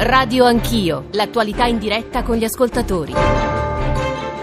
Radio Anch'io, l'attualità in diretta con gli ascoltatori.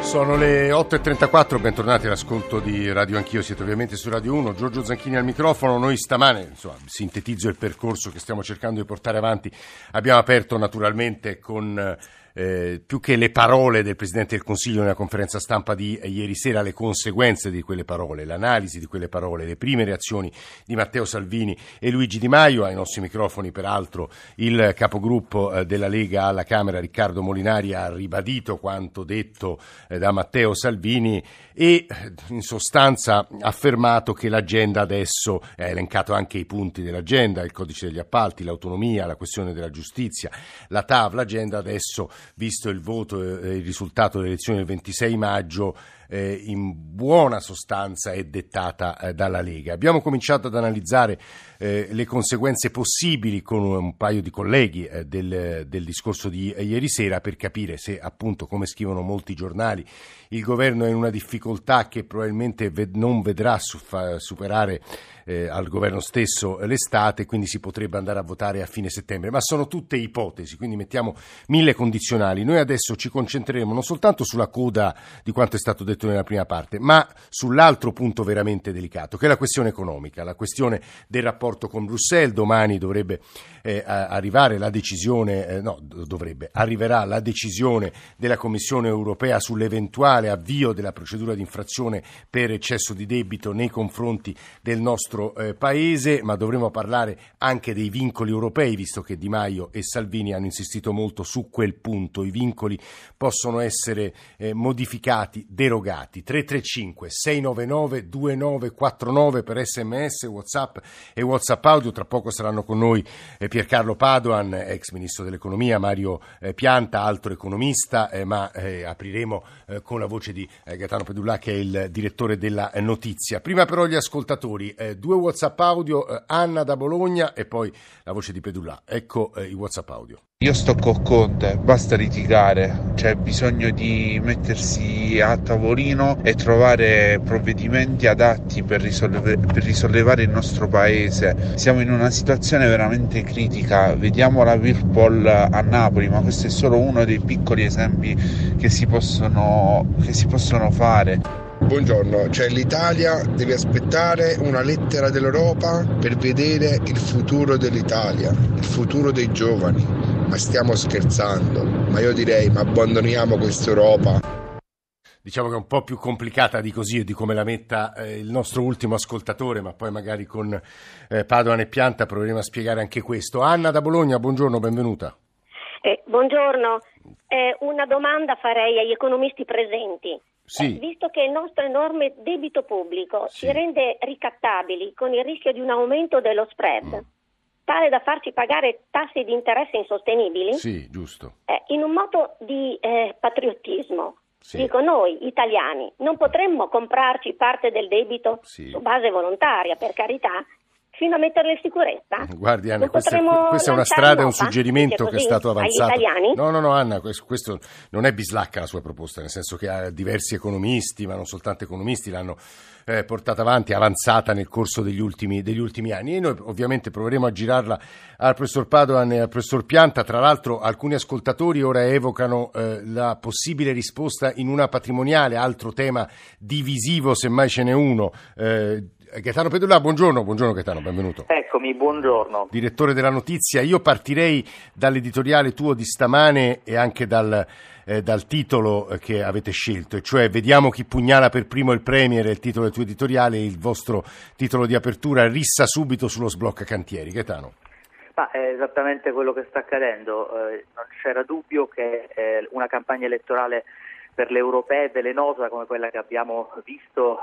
Sono le 8.34, bentornati all'ascolto di Radio Anch'io, siete ovviamente su Radio 1, Giorgio Zanchini al microfono, noi stamane, insomma, sintetizzo il percorso che stiamo cercando di portare avanti, abbiamo aperto naturalmente con eh, più che le parole del Presidente del Consiglio nella conferenza stampa di ieri sera, le conseguenze di quelle parole, l'analisi di quelle parole, le prime reazioni di Matteo Salvini e Luigi Di Maio, ai nostri microfoni peraltro il capogruppo eh, della Lega alla Camera Riccardo Molinari ha ribadito quanto detto eh, da Matteo Salvini e in sostanza affermato che l'agenda adesso ha elencato anche i punti dell'agenda, il codice degli appalti, l'autonomia, la questione della giustizia, la TAV, l'agenda adesso visto il voto e il risultato delle elezioni del 26 maggio, eh, in buona sostanza è dettata eh, dalla Lega. Abbiamo cominciato ad analizzare eh, le conseguenze possibili con un paio di colleghi eh, del, del, discorso di ieri sera per capire se, appunto, come scrivono molti giornali, il governo è in una difficoltà che probabilmente ved- non vedrà superare eh, al governo stesso l'estate, quindi si potrebbe andare a votare a fine settembre. Ma sono tutte ipotesi, quindi mettiamo mille condizionali. Noi adesso ci concentreremo non soltanto sulla coda di quanto è stato detto nella prima parte, ma sull'altro punto veramente delicato, che è la questione economica, la questione del rapporto con Bruxelles. Domani dovrebbe eh, arrivare la decisione, eh, no, dovrebbe, arriverà la decisione della Commissione europea sull'eventuale avvio della procedura di infrazione per eccesso di debito nei confronti del nostro nostro eh, paese, ma dovremo parlare anche dei vincoli europei, visto che Di Maio e Salvini hanno insistito molto su quel punto. I vincoli possono essere eh, modificati, derogati. 335 699 2949 per sms, whatsapp e whatsapp audio. Tra poco saranno con noi eh, Piercarlo Padoan, ex ministro dell'economia, Mario eh, Pianta, altro economista, eh, ma apriremo con la voce di Gaetano Pedulla che è il direttore della notizia. Prima però gli ascoltatori, due WhatsApp audio, Anna da Bologna e poi la voce di Pedulla. Ecco i WhatsApp audio. Io sto con Conte, basta litigare, c'è bisogno di mettersi a tavolino e trovare provvedimenti adatti per, risolve- per, risollevare il nostro paese. Siamo in una situazione veramente critica, vediamo la Whirlpool a Napoli, ma questo è solo uno dei piccoli esempi che si possono, che si possono fare. Buongiorno, cioè l'Italia deve aspettare una lettera dell'Europa per vedere il futuro dell'Italia, il futuro dei giovani. Ma stiamo scherzando, ma io direi ma abbandoniamo questa Europa. Diciamo che è un po' più complicata di così e di come la metta eh, il nostro ultimo ascoltatore, ma poi magari con eh, Padoan e Pianta proveremo a spiegare anche questo. Anna da Bologna, buongiorno, benvenuta. Eh, buongiorno, una domanda farei agli economisti presenti. Sì. Eh, visto che il nostro enorme debito pubblico sì. ci rende ricattabili con il rischio di un aumento dello spread, mm. tale da farci pagare tassi di interesse insostenibili, sì, eh, in un modo di eh, patriottismo, dico noi italiani, non potremmo comprarci parte del debito su base volontaria, per carità, fino a metterle in sicurezza. Guardi Anna, questa, questa è una strada e un suggerimento che è stato avanzato. No, no, no Anna, questo, questo, non è bislacca la sua proposta, nel senso che diversi economisti, ma non soltanto economisti, l'hanno eh, portata avanti, avanzata nel corso degli ultimi, degli ultimi, anni e noi ovviamente proveremo a girarla al professor Padoan e al professor Pianta. Tra l'altro alcuni ascoltatori ora evocano eh, la possibile risposta in una patrimoniale, altro tema divisivo, semmai ce n'è uno. Eh, Gaetano Pedulla, buongiorno, buongiorno Gaetano, benvenuto. Eccomi, buongiorno. Direttore della notizia, io partirei dall'editoriale tuo di stamane e anche dal, eh, dal titolo che avete scelto, e cioè Vediamo chi pugnala per primo il Premier, il titolo del tuo editoriale, il vostro titolo di apertura, rissa subito sullo sblocca cantieri. Gaetano. Ma è esattamente quello che sta accadendo, eh, non c'era dubbio che eh, una campagna elettorale per le europee velenosa come quella che abbiamo visto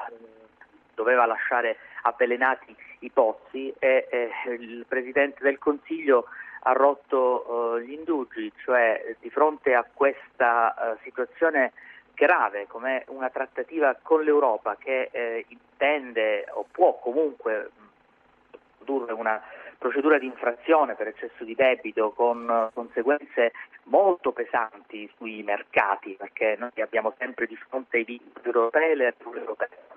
doveva lasciare avvelenati i pozzi e eh, il Presidente del Consiglio ha rotto eh, gli indugi, cioè di fronte a questa eh, situazione grave come una trattativa con l'Europa che eh, intende o può comunque produrre una procedura di infrazione per eccesso di debito con conseguenze molto pesanti sui mercati perché noi abbiamo sempre di fronte i vincoli europei e le regole europee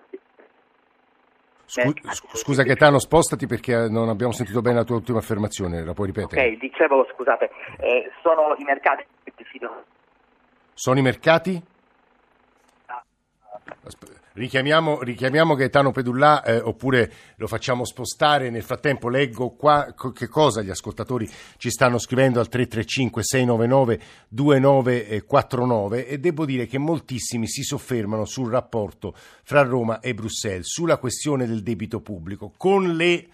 Scu- scusa Gaetano, spostati perché non abbiamo sentito bene la tua ultima affermazione, la puoi ripetere? Ok, dicevo, scusate, eh, sono i mercati che decidono. Sono i mercati? Richiamiamo, richiamiamo, Gaetano Pedullà eh, oppure lo facciamo spostare. Nel frattempo leggo qua che cosa gli ascoltatori ci stanno scrivendo al 335 699 2949 e devo dire che moltissimi si soffermano sul rapporto fra Roma e Bruxelles, sulla questione del debito pubblico, con le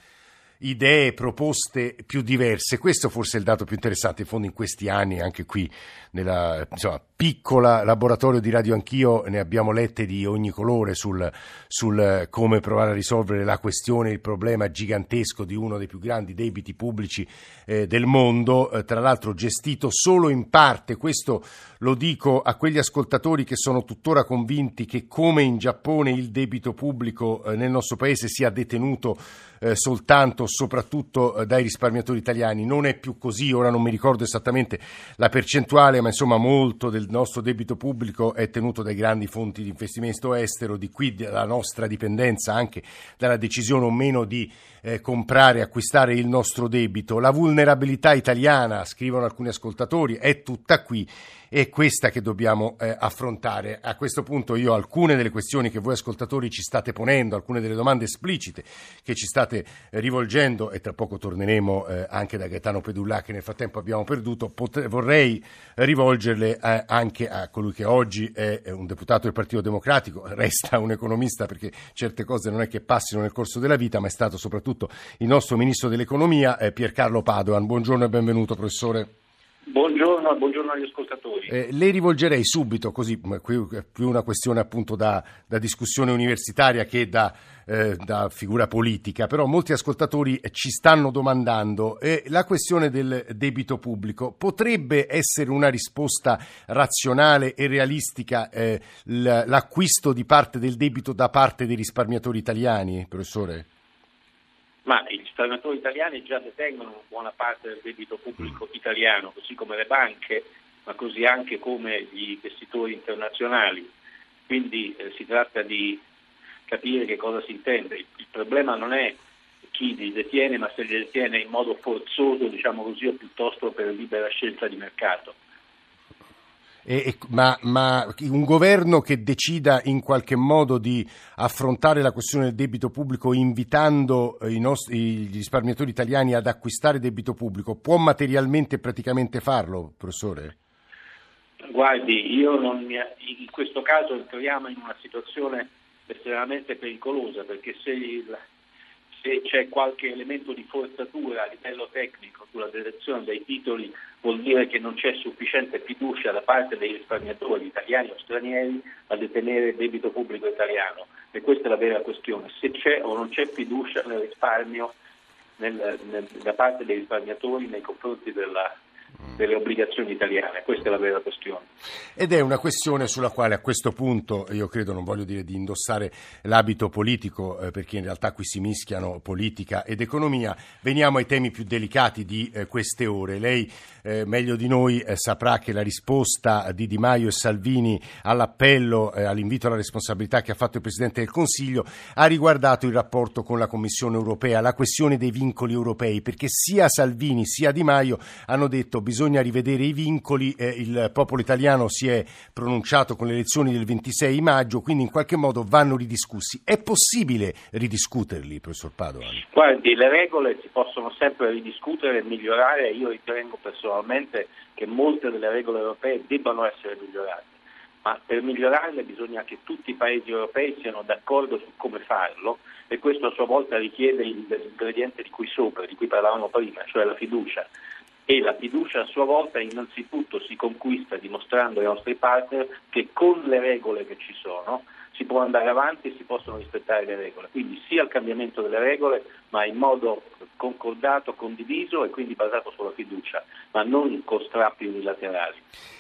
idee, proposte più diverse. Questo forse è il dato più interessante, in fondo in questi anni, anche qui nella insomma, piccola laboratorio di Radio Anch'io, ne abbiamo lette di ogni colore sul, sul, come provare a risolvere la questione, il problema gigantesco di uno dei più grandi debiti pubblici eh, del mondo, eh, tra l'altro gestito solo in parte, questo lo dico a quegli ascoltatori che sono tuttora convinti che come in Giappone il debito pubblico eh, nel nostro paese sia detenuto eh, soltanto, soprattutto eh, dai risparmiatori italiani. Non è più così, ora non mi ricordo esattamente la percentuale, ma insomma molto del nostro debito pubblico è tenuto dai grandi fonti di investimento estero, di qui la nostra dipendenza anche dalla decisione o meno di eh, comprare acquistare il nostro debito. La vulnerabilità italiana, scrivono alcuni ascoltatori, è tutta qui è questa che dobbiamo eh, affrontare. A questo punto io alcune delle questioni che voi ascoltatori ci state ponendo, alcune delle domande esplicite che ci state eh, rivolgendo e tra poco torneremo eh, anche da Gaetano Pedullà che nel frattempo abbiamo perduto, potre, vorrei rivolgerle eh, anche a colui che oggi è un deputato del Partito Democratico, resta un economista perché certe cose non è che passino nel corso della vita, ma è stato soprattutto il nostro Ministro dell'Economia, eh, Piercarlo Padoan. Buongiorno e benvenuto professore. Buongiorno, buongiorno, agli ascoltatori. Eh, le rivolgerei subito, così qui è più una questione appunto da, da discussione universitaria che da, eh, da, figura politica, però molti ascoltatori ci stanno domandando eh, la questione del debito pubblico potrebbe essere una risposta razionale e realistica eh, l'acquisto di parte del debito da parte dei risparmiatori italiani, professore? Ma i risparmiatori italiani già detengono buona parte del debito pubblico mm. italiano, così come le banche, ma così anche come gli investitori internazionali. Quindi eh, si tratta di capire che cosa si intende. Il, il, problema non è chi li detiene, ma se li detiene in modo forzoso, diciamo così, o piuttosto per libera scelta di mercato. E, ma, ma, un governo che decida in qualche modo di affrontare la questione del debito pubblico invitando i, nostri, i risparmiatori italiani ad acquistare debito pubblico può materialmente e praticamente farlo, professore? Guardi, io non in questo caso entriamo in una situazione estremamente pericolosa perché se il, se c'è qualche elemento di forzatura a livello tecnico sulla direzione dei titoli vuol dire che non c'è sufficiente fiducia da parte dei risparmiatori italiani o stranieri a detenere il debito pubblico italiano. E questa è la vera questione, se c'è o non c'è fiducia nel risparmio nel, nel, da parte dei risparmiatori nei confronti della, delle obbligazioni italiane, questa è la vera questione. Ed è una questione sulla quale a questo punto io credo, non voglio dire di indossare l'abito politico, eh, perché in realtà qui si mischiano politica ed economia, veniamo ai temi più delicati di eh, queste ore. Lei eh, meglio di noi eh, saprà che la risposta di Di Maio e Salvini all'appello, eh, all'invito alla responsabilità che ha fatto il Presidente del Consiglio ha riguardato il rapporto con la Commissione europea, la questione dei vincoli europei, perché sia Salvini sia Di Maio hanno detto bisogna rivedere i vincoli, eh, il popolo italiano si è pronunciato con le elezioni del 26 maggio, quindi in qualche modo vanno ridiscussi. È possibile ridiscuterli, professor Padovan? Guardi, le regole si possono sempre ridiscutere e migliorare, io ritengo personalmente che molte delle regole europee debbano essere migliorate ma per migliorarle bisogna che tutti i paesi europei siano d'accordo su come farlo e questo a sua volta richiede l'ingrediente di cui sopra, di cui parlavamo prima, cioè la fiducia e la fiducia a sua volta innanzitutto si conquista dimostrando ai nostri partner che con le regole che ci sono si può andare avanti e si possono rispettare le regole. Quindi sia il cambiamento delle regole, ma in modo concordato, condiviso e quindi basato sulla fiducia, ma non con strappi unilaterali.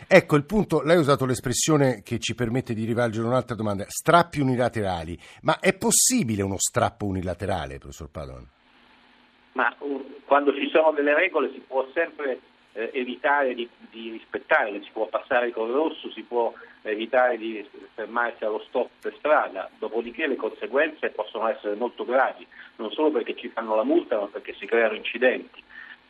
Ecco il punto, lei ha usato l'espressione che ci permette di rivolgere un'altra domanda, strappi unilaterali, ma è possibile uno strappo unilaterale, professor Padon? Ma uh, quando ci sono delle regole si può sempre eh, evitare di, di rispettarle, si può passare col rosso, si può evitare di fermarsi allo stop per strada, dopodiché le conseguenze possono essere molto gravi, non solo perché ci fanno la multa, ma perché si creano incidenti.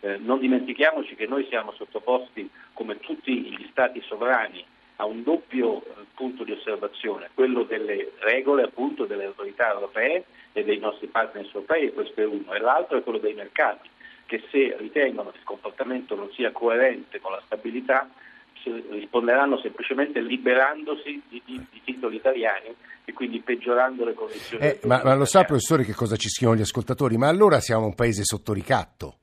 Eh, non dimentichiamoci che noi siamo sottoposti, come tutti gli stati sovrani, a un doppio eh, punto di osservazione, quello delle regole appunto delle autorità europee e dei nostri partner europei, questo è uno, e l'altro è quello dei mercati, che se ritengono che il comportamento non sia coerente con la stabilità, risponderanno semplicemente liberandosi di, di, di titoli italiani e quindi peggiorando le condizioni. Eh, ma, ma lo sa professore che cosa ci scrivono gli ascoltatori? Ma allora siamo un paese sotto ricatto?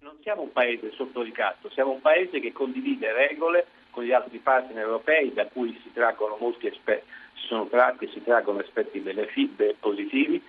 Non siamo un paese sotto ricatto, siamo un paese che condivide regole con gli altri partner europei da cui si traggono molti aspetti, si sono tratti e si traggono aspetti benefici, positivi,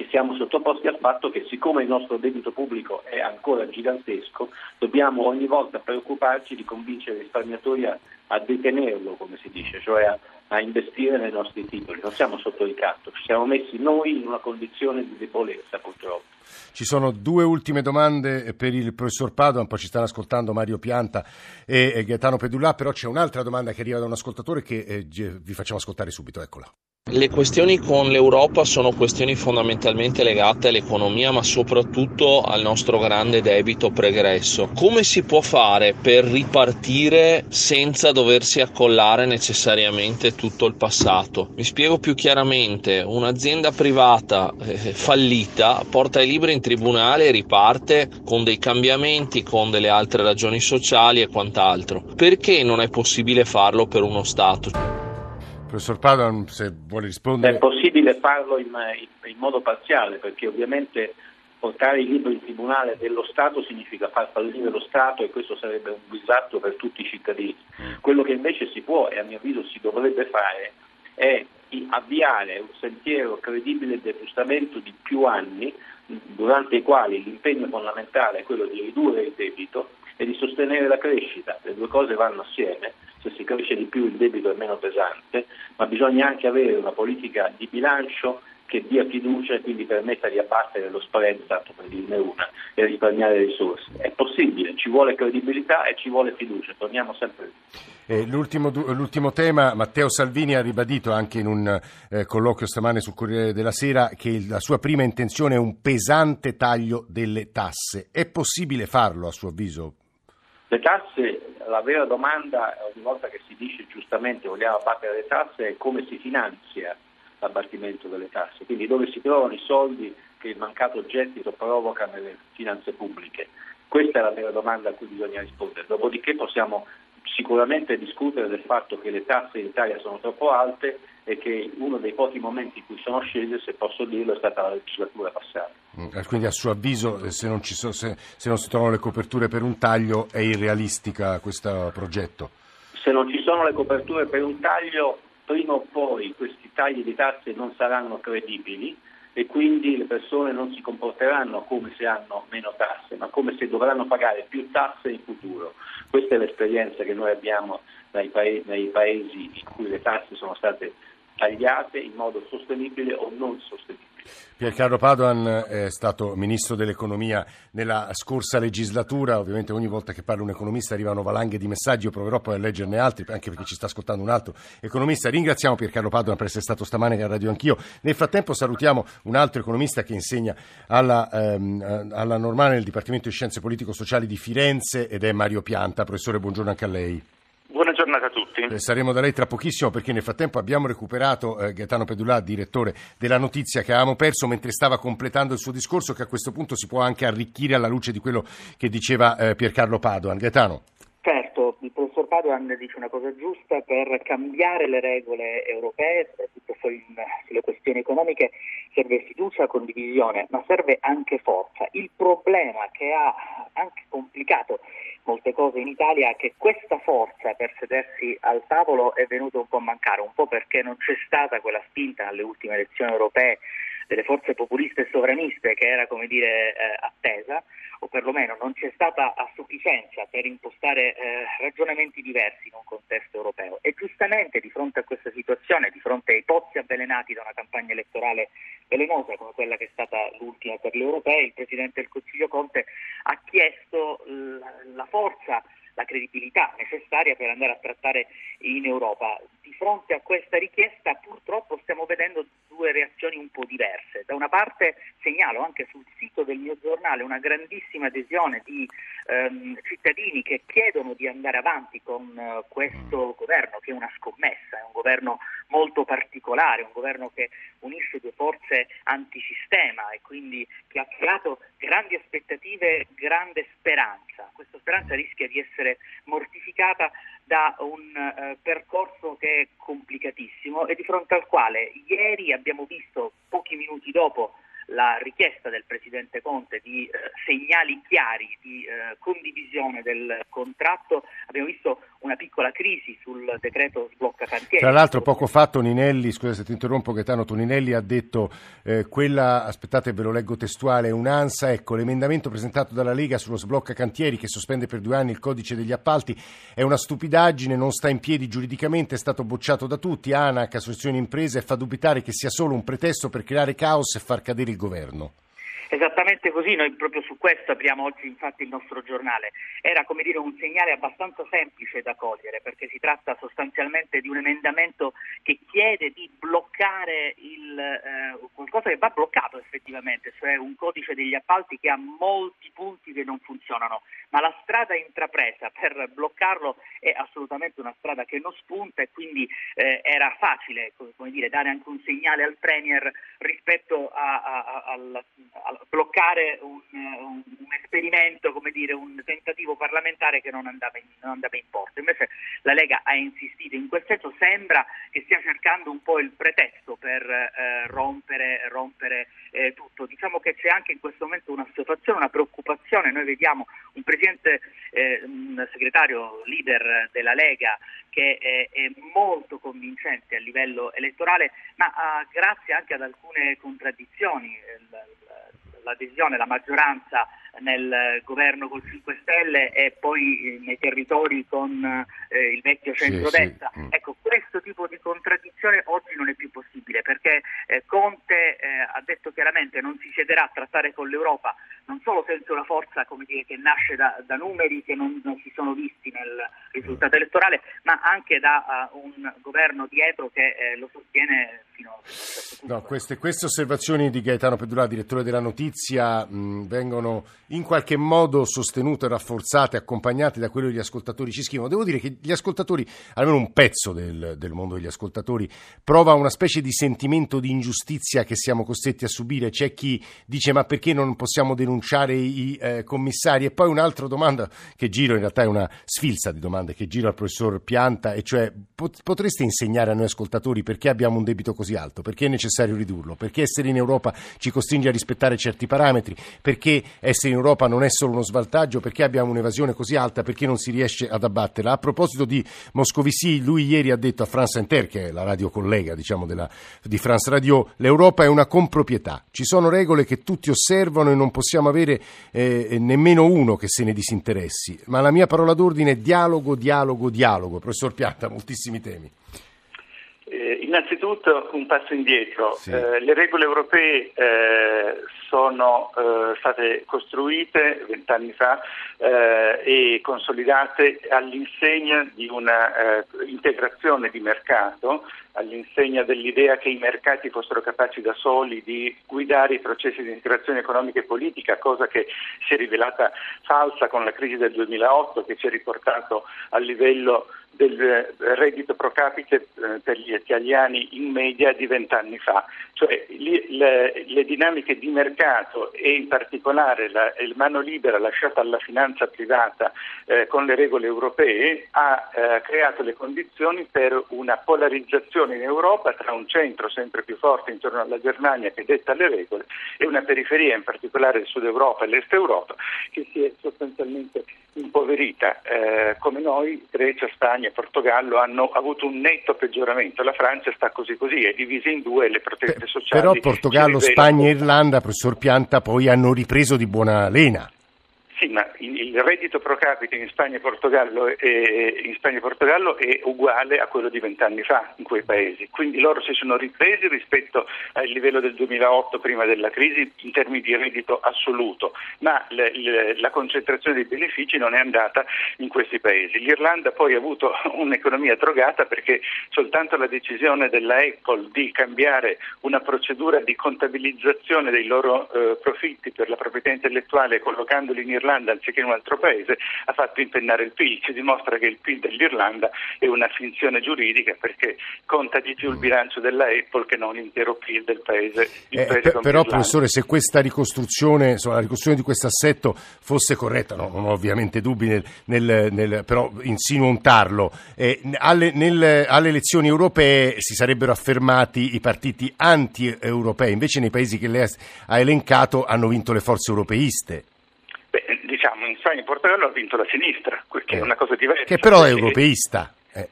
che siamo sottoposti al fatto che siccome il nostro debito pubblico è ancora gigantesco, dobbiamo ogni volta preoccuparci di convincere i risparmiatori a, a detenerlo, come si dice, cioè a, a, investire nei nostri titoli. Non siamo sotto ricatto, ci siamo messi noi in una condizione di debolezza purtroppo. Ci sono due ultime domande per il professor Padoan, poi ci stanno ascoltando Mario Pianta e Gaetano Pedulà, però c'è un'altra domanda che arriva da un ascoltatore che eh, vi facciamo ascoltare subito, eccola. Le questioni con l'Europa sono questioni fondamentalmente legate all'economia, ma soprattutto al nostro grande debito pregresso. Come si può fare per ripartire senza doversi accollare necessariamente tutto il passato? Mi spiego più chiaramente, un'azienda privata eh, fallita porta i libri in tribunale e riparte con dei cambiamenti, con delle altre ragioni sociali e quant'altro. Perché non è possibile farlo per uno Stato? Professor Padoan, se vuole rispondere. È possibile farlo in, in, modo parziale, perché ovviamente portare i libri in tribunale dello Stato significa far fallire lo Stato e questo sarebbe un disastro per tutti i cittadini. Mm. Quello che invece si può e a mio avviso si dovrebbe fare è avviare un sentiero credibile di aggiustamento di più anni, durante i quali l'impegno fondamentale è quello di ridurre il debito e di sostenere la crescita. Le due cose vanno assieme se si cresce di più il debito è meno pesante, ma bisogna anche avere una politica di bilancio che dia fiducia e quindi permetta di abbattere lo spread, tanto per dirne una, e risparmiare risorse. È possibile, ci vuole credibilità e ci vuole fiducia, torniamo sempre lì. Eh, l'ultimo, l'ultimo, tema, Matteo Salvini ha ribadito anche in un eh, colloquio stamane sul Corriere della Sera che la sua prima intenzione è un pesante taglio delle tasse. È possibile farlo a suo avviso? Le tasse la vera domanda, ogni volta che si dice giustamente vogliamo abbattere le tasse, è come si finanzia l'abbattimento delle tasse, quindi dove si trovano i soldi che il mancato gettito provoca nelle finanze pubbliche. Questa è la vera domanda a cui bisogna rispondere. Dopodiché possiamo sicuramente discutere del fatto che le tasse in Italia sono troppo alte e che uno dei pochi momenti in cui sono scese, se posso dirlo, è stata la legislatura passata. Mm, quindi a suo avviso se non, so, se, se non, si trovano le coperture per un taglio è irrealistica questo progetto? Se non ci sono le coperture per un taglio, prima o poi questi tagli di tasse non saranno credibili e quindi le persone non si comporteranno come se hanno meno tasse, ma come se dovranno pagare più tasse in futuro. Questa è l'esperienza che noi abbiamo nei paesi in cui le tasse sono state tagliate in modo sostenibile o non sostenibile. Piercarlo Padoan è stato ministro dell'economia nella scorsa legislatura, ovviamente ogni volta che parla un economista arrivano valanghe di messaggi, io proverò poi a leggerne altri, anche perché ci sta ascoltando un altro economista. Ringraziamo Piercarlo Padoan per essere stato stamane a Radio Anch'io. Nel frattempo salutiamo un altro economista che insegna alla, ehm, alla Normale nel Dipartimento di Scienze Politico-Sociali di Firenze ed è Mario Pianta. Professore, buongiorno anche a lei. Buona giornata a tutti. Eh, saremo da lei tra pochissimo perché nel frattempo abbiamo recuperato eh, Gaetano Pedulà, direttore della notizia che avevamo perso mentre stava completando il suo discorso che a questo punto si può anche arricchire alla luce di quello che diceva eh, Piercarlo Padoan. Gaetano. Padoan dice una cosa giusta, per cambiare le regole europee, soprattutto sulle questioni economiche, serve fiducia, condivisione, ma serve anche forza. Il problema che ha anche complicato molte cose in Italia che questa forza per sedersi al tavolo è venuta un po' a mancare, un po' perché non c'è stata quella spinta alle ultime elezioni europee delle forze populiste e sovraniste che era come dire eh, attesa o perlomeno non c'è stata a sufficienza per impostare eh, ragionamenti diversi in un contesto europeo. E giustamente di fronte a questa situazione, di fronte ai pozzi avvelenati da una campagna elettorale velenosa come quella che è stata l'ultima per le europee, il Presidente del Consiglio Conte ha chiesto la, forza la credibilità necessaria per andare a trattare in Europa. Di fronte a questa richiesta purtroppo stiamo vedendo due reazioni un po' diverse. Da una parte segnalo anche sul sito del mio giornale una grandissima adesione di ehm, cittadini che chiedono di andare avanti con eh, questo governo che è una scommessa, è un governo molto particolare, un governo che unisce due forze antisistema e quindi che ha creato grandi aspettative, grande speranza. Questa speranza rischia di essere mortificata da un eh, percorso che è complicatissimo e di fronte al quale ieri abbiamo visto pochi minuti dopo la richiesta del Presidente Conte di eh, segnali chiari di eh, condivisione del contratto, abbiamo visto una piccola crisi sul decreto sblocca cantieri. Tra l'altro poco fa Toninelli, scusa se ti interrompo Gaetano, Toninelli ha detto eh, quella, aspettate ve lo leggo testuale, un'ansa, ecco l'emendamento presentato dalla Lega sullo sblocca cantieri che sospende per due anni il codice degli appalti è una stupidaggine, non sta in piedi giuridicamente, è stato bocciato da tutti, ANAC, associazioni imprese e fa dubitare che sia solo un pretesto per creare caos e far cadere il governo. Esattamente così, noi proprio su questo apriamo oggi infatti il nostro giornale. Era come dire un segnale abbastanza semplice da cogliere perché si tratta sostanzialmente di un emendamento che chiede di bloccare il, eh, qualcosa che va bloccato effettivamente, cioè un codice degli appalti che ha molti punti che non funzionano, ma la strada intrapresa per bloccarlo è assolutamente una strada che non spunta e quindi eh, era facile dire, dare anche un segnale al Premier rispetto a, a, a, al bloccare un, un, un esperimento, come dire, un tentativo parlamentare che non andava, in, non andava in porto. Invece la Lega ha insistito in quel senso, sembra che stia cercando un po' il pretesto per eh, rompere, rompere eh, tutto. Diciamo che c'è anche in questo momento una situazione, una preoccupazione. Noi vediamo un presidente, eh, un segretario leader della Lega che è, è molto convincente a livello elettorale, ma ah, grazie anche ad alcune contraddizioni. Il, l'adesione, la maggioranza nel governo col 5 Stelle e poi nei territori con eh, il vecchio centrodestra. Sì, sì. Mm. Ecco, questo tipo di contraddizione oggi non è più possibile perché eh, Conte eh, ha detto chiaramente non si siederà a trattare con l'Europa non solo senza una forza dire, che nasce da, da numeri che non, non, si sono visti nel risultato elettorale, ma anche da uh, un governo dietro che eh, lo sostiene fino a certo. No, queste, queste, osservazioni di Gaetano Pedulà, direttore della notizia, mh, vengono in qualche modo sostenute, rafforzate, accompagnate da quello che gli ascoltatori ci scrivono. Devo dire che gli ascoltatori, almeno un pezzo del, del mondo degli ascoltatori, prova una specie di sentimento di ingiustizia che siamo costretti a subire. C'è chi dice ma perché non possiamo denunciare i eh, commissari? E poi un'altra domanda che giro, in realtà è una sfilza di domande che giro al professor Pianta, e cioè potreste insegnare a noi ascoltatori perché abbiamo un debito così alto? Perché è necessario ridurlo? Perché essere in Europa ci costringe a rispettare certi parametri? Perché essere in Europa non è solo uno svantaggio, perché abbiamo un'evasione così alta, perché non si riesce ad abbatterla. A proposito di Moscovici, lui ieri ha detto a France Inter, che è la radio collega diciamo, della, di France Radio, l'Europa è una comproprietà, ci sono regole che tutti osservano e non possiamo avere eh, nemmeno uno che se ne disinteressi, ma la mia parola d'ordine è dialogo, dialogo, dialogo. Professor Piatta, moltissimi temi. Eh, innanzitutto un passo indietro. Sì. Eh, le regole europee eh, sono eh, state costruite vent'anni fa eh, e consolidate all'insegna di una eh, integrazione di mercato, all'insegna dell'idea che i mercati fossero capaci da soli di guidare i processi di integrazione economica e politica, cosa che si è rivelata falsa con la crisi del 2008 che ci ha riportato al livello del eh, reddito pro capite eh, per gli italiani in media di vent'anni fa. Cioè le, le, dinamiche di mercato e in particolare la, mano libera lasciata alla finanza privata eh, con le regole europee ha eh, creato le condizioni per una polarizzazione in Europa tra un centro sempre più forte intorno alla Germania che detta le regole e una periferia, in particolare il Sud Europa e l'Est Europa, che si è sostanzialmente impoverita. Eh, come noi, Grecia, Spagna e Portogallo hanno avuto un netto peggioramento. La Francia sta così così, è divisa in due le proteste sociali. Però Portogallo, Spagna e Irlanda, professor Pianta, poi hanno ripreso di buona lena. Sì, ma il reddito pro capite in Spagna e Portogallo è, in Spagna e Portogallo è uguale a quello di vent'anni fa in quei paesi, quindi loro si sono ripresi rispetto al livello del 2008 prima della crisi in termini di reddito assoluto, ma le, le, la concentrazione dei benefici non è andata in questi paesi. L'Irlanda poi ha avuto un'economia drogata perché soltanto la decisione della Apple di cambiare una procedura di contabilizzazione dei loro eh, profitti per la proprietà intellettuale collocandoli in Irlanda l'Irlanda anziché in un altro paese ha fatto impennare il PIL, ci dimostra che il PIL dell'Irlanda è una finzione giuridica perché conta di più il bilancio della Apple che non l'intero PIL del paese. Eh, per, però professore se questa ricostruzione, insomma, la ricostruzione di questo assetto fosse corretta, no, non ho ovviamente dubbi nel, nel, nel però insinuo un tarlo, eh, alle, nel, alle elezioni europee si sarebbero affermati i partiti anti-europei, invece nei paesi che lei ha elencato hanno vinto le forze europeiste diciamo, in Spagna e in Portogallo ha vinto la sinistra, che eh, è una cosa diversa. Che però è europeista. Eh.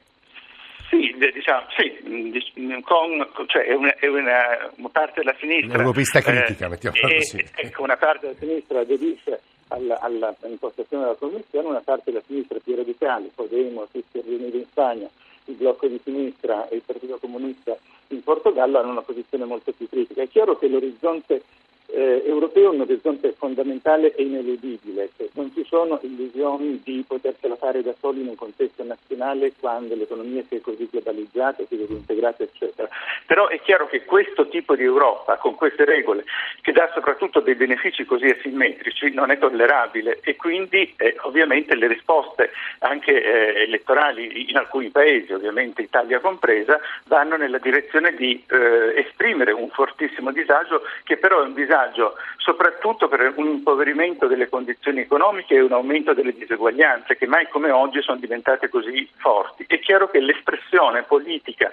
Sì, diciamo, sì, con, cioè è, una, è una, una, parte della sinistra. Un'europeista critica, eh, mettiamo così. Ecco, una parte della sinistra aderisce alla, all'impostazione della Commissione, una parte della sinistra più radicale, Podemos, Izquierda in Spagna, il blocco di sinistra e il Partito Comunista in Portogallo hanno una posizione molto più critica. È chiaro che l'orizzonte eh, europeo è un orizzonte fondamentale e ineludibile, cioè non ci sono illusioni di potersela fare da soli in un contesto nazionale quando l'economia si è così globalizzata, si è integrata, eccetera. Però è chiaro che questo tipo di Europa, con queste regole, che dà soprattutto dei benefici così asimmetrici, non è tollerabile e quindi eh, ovviamente le risposte anche eh, elettorali in alcuni paesi, ovviamente Italia compresa, vanno nella direzione di eh, esprimere un fortissimo disagio che però è un disagio disagio, soprattutto per un impoverimento delle condizioni economiche e un aumento delle diseguaglianze che mai come oggi sono diventate così forti. È chiaro che l'espressione politica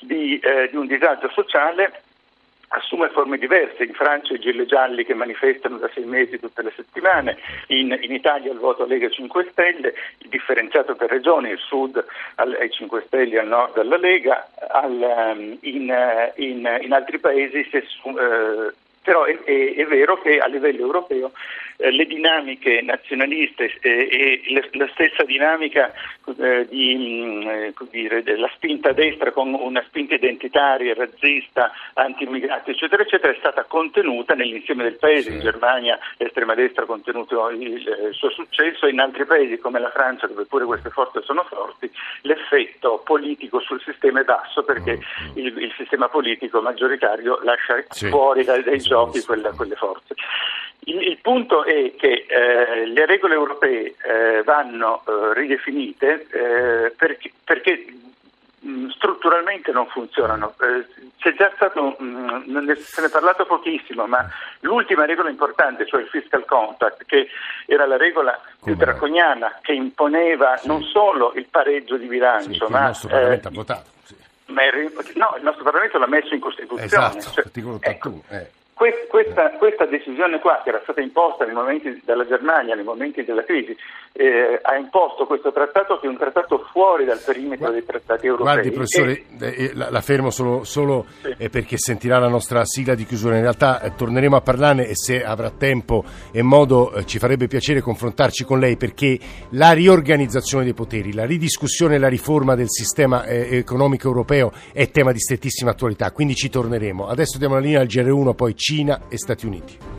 di, eh, di un disagio sociale assume forme diverse, in Francia i gilet gialli che manifestano da sei mesi tutte le settimane, in, in Italia il voto Lega 5 Stelle, il differenziato per regioni, il sud al, ai 5 Stelle, al nord alla Lega, al, ehm, in, eh, in, in, altri paesi si eh, però è, è, è, vero che a livello europeo eh, le dinamiche nazionaliste eh, e le, la stessa dinamica eh, di, mm, eh, dire, della spinta destra con una spinta identitaria, razzista, anti-immigrati, eccetera, eccetera, è stata contenuta nell'insieme del paese. Sì. In Germania l'estrema destra ha contenuto il, il, suo successo, in altri paesi come la Francia, dove pure queste forze sono forti, l'effetto politico sul sistema è basso perché mm. il, il sistema politico maggioritario lascia sì. fuori dai, dai sì, giochi quella, quelle forze. Il, il, punto è che eh, le regole europee eh, vanno eh, ridefinite eh, perché, perché mh, mm, strutturalmente non funzionano. Eh, c'è già stato, mh, mm, se ne è parlato pochissimo, ma l'ultima regola importante, cioè il fiscal compact, che era la regola più draconiana, che imponeva sì. non solo il pareggio di bilancio, sì, ma... Il nostro Parlamento ha votato. Sì. Ma il, no, il nostro Parlamento l'ha messo in Costituzione. Esatto, cioè, articolo 81. Ecco, eh. Questa, questa, decisione qua, che era stata imposta nei momenti dalla Germania, nei momenti della crisi, eh, ha imposto questo trattato che è un trattato fuori dal perimetro dei trattati europei. Guardi professore, e... Eh, eh, la, la, fermo solo, solo sì. eh, perché sentirà la nostra sigla di chiusura. In realtà eh, torneremo a parlarne e se avrà tempo e modo eh, ci farebbe piacere confrontarci con lei perché la riorganizzazione dei poteri, la ridiscussione e la riforma del sistema economico europeo è tema di strettissima attualità, quindi ci torneremo. Adesso diamo la linea al GR1, poi Cina e Stati Uniti.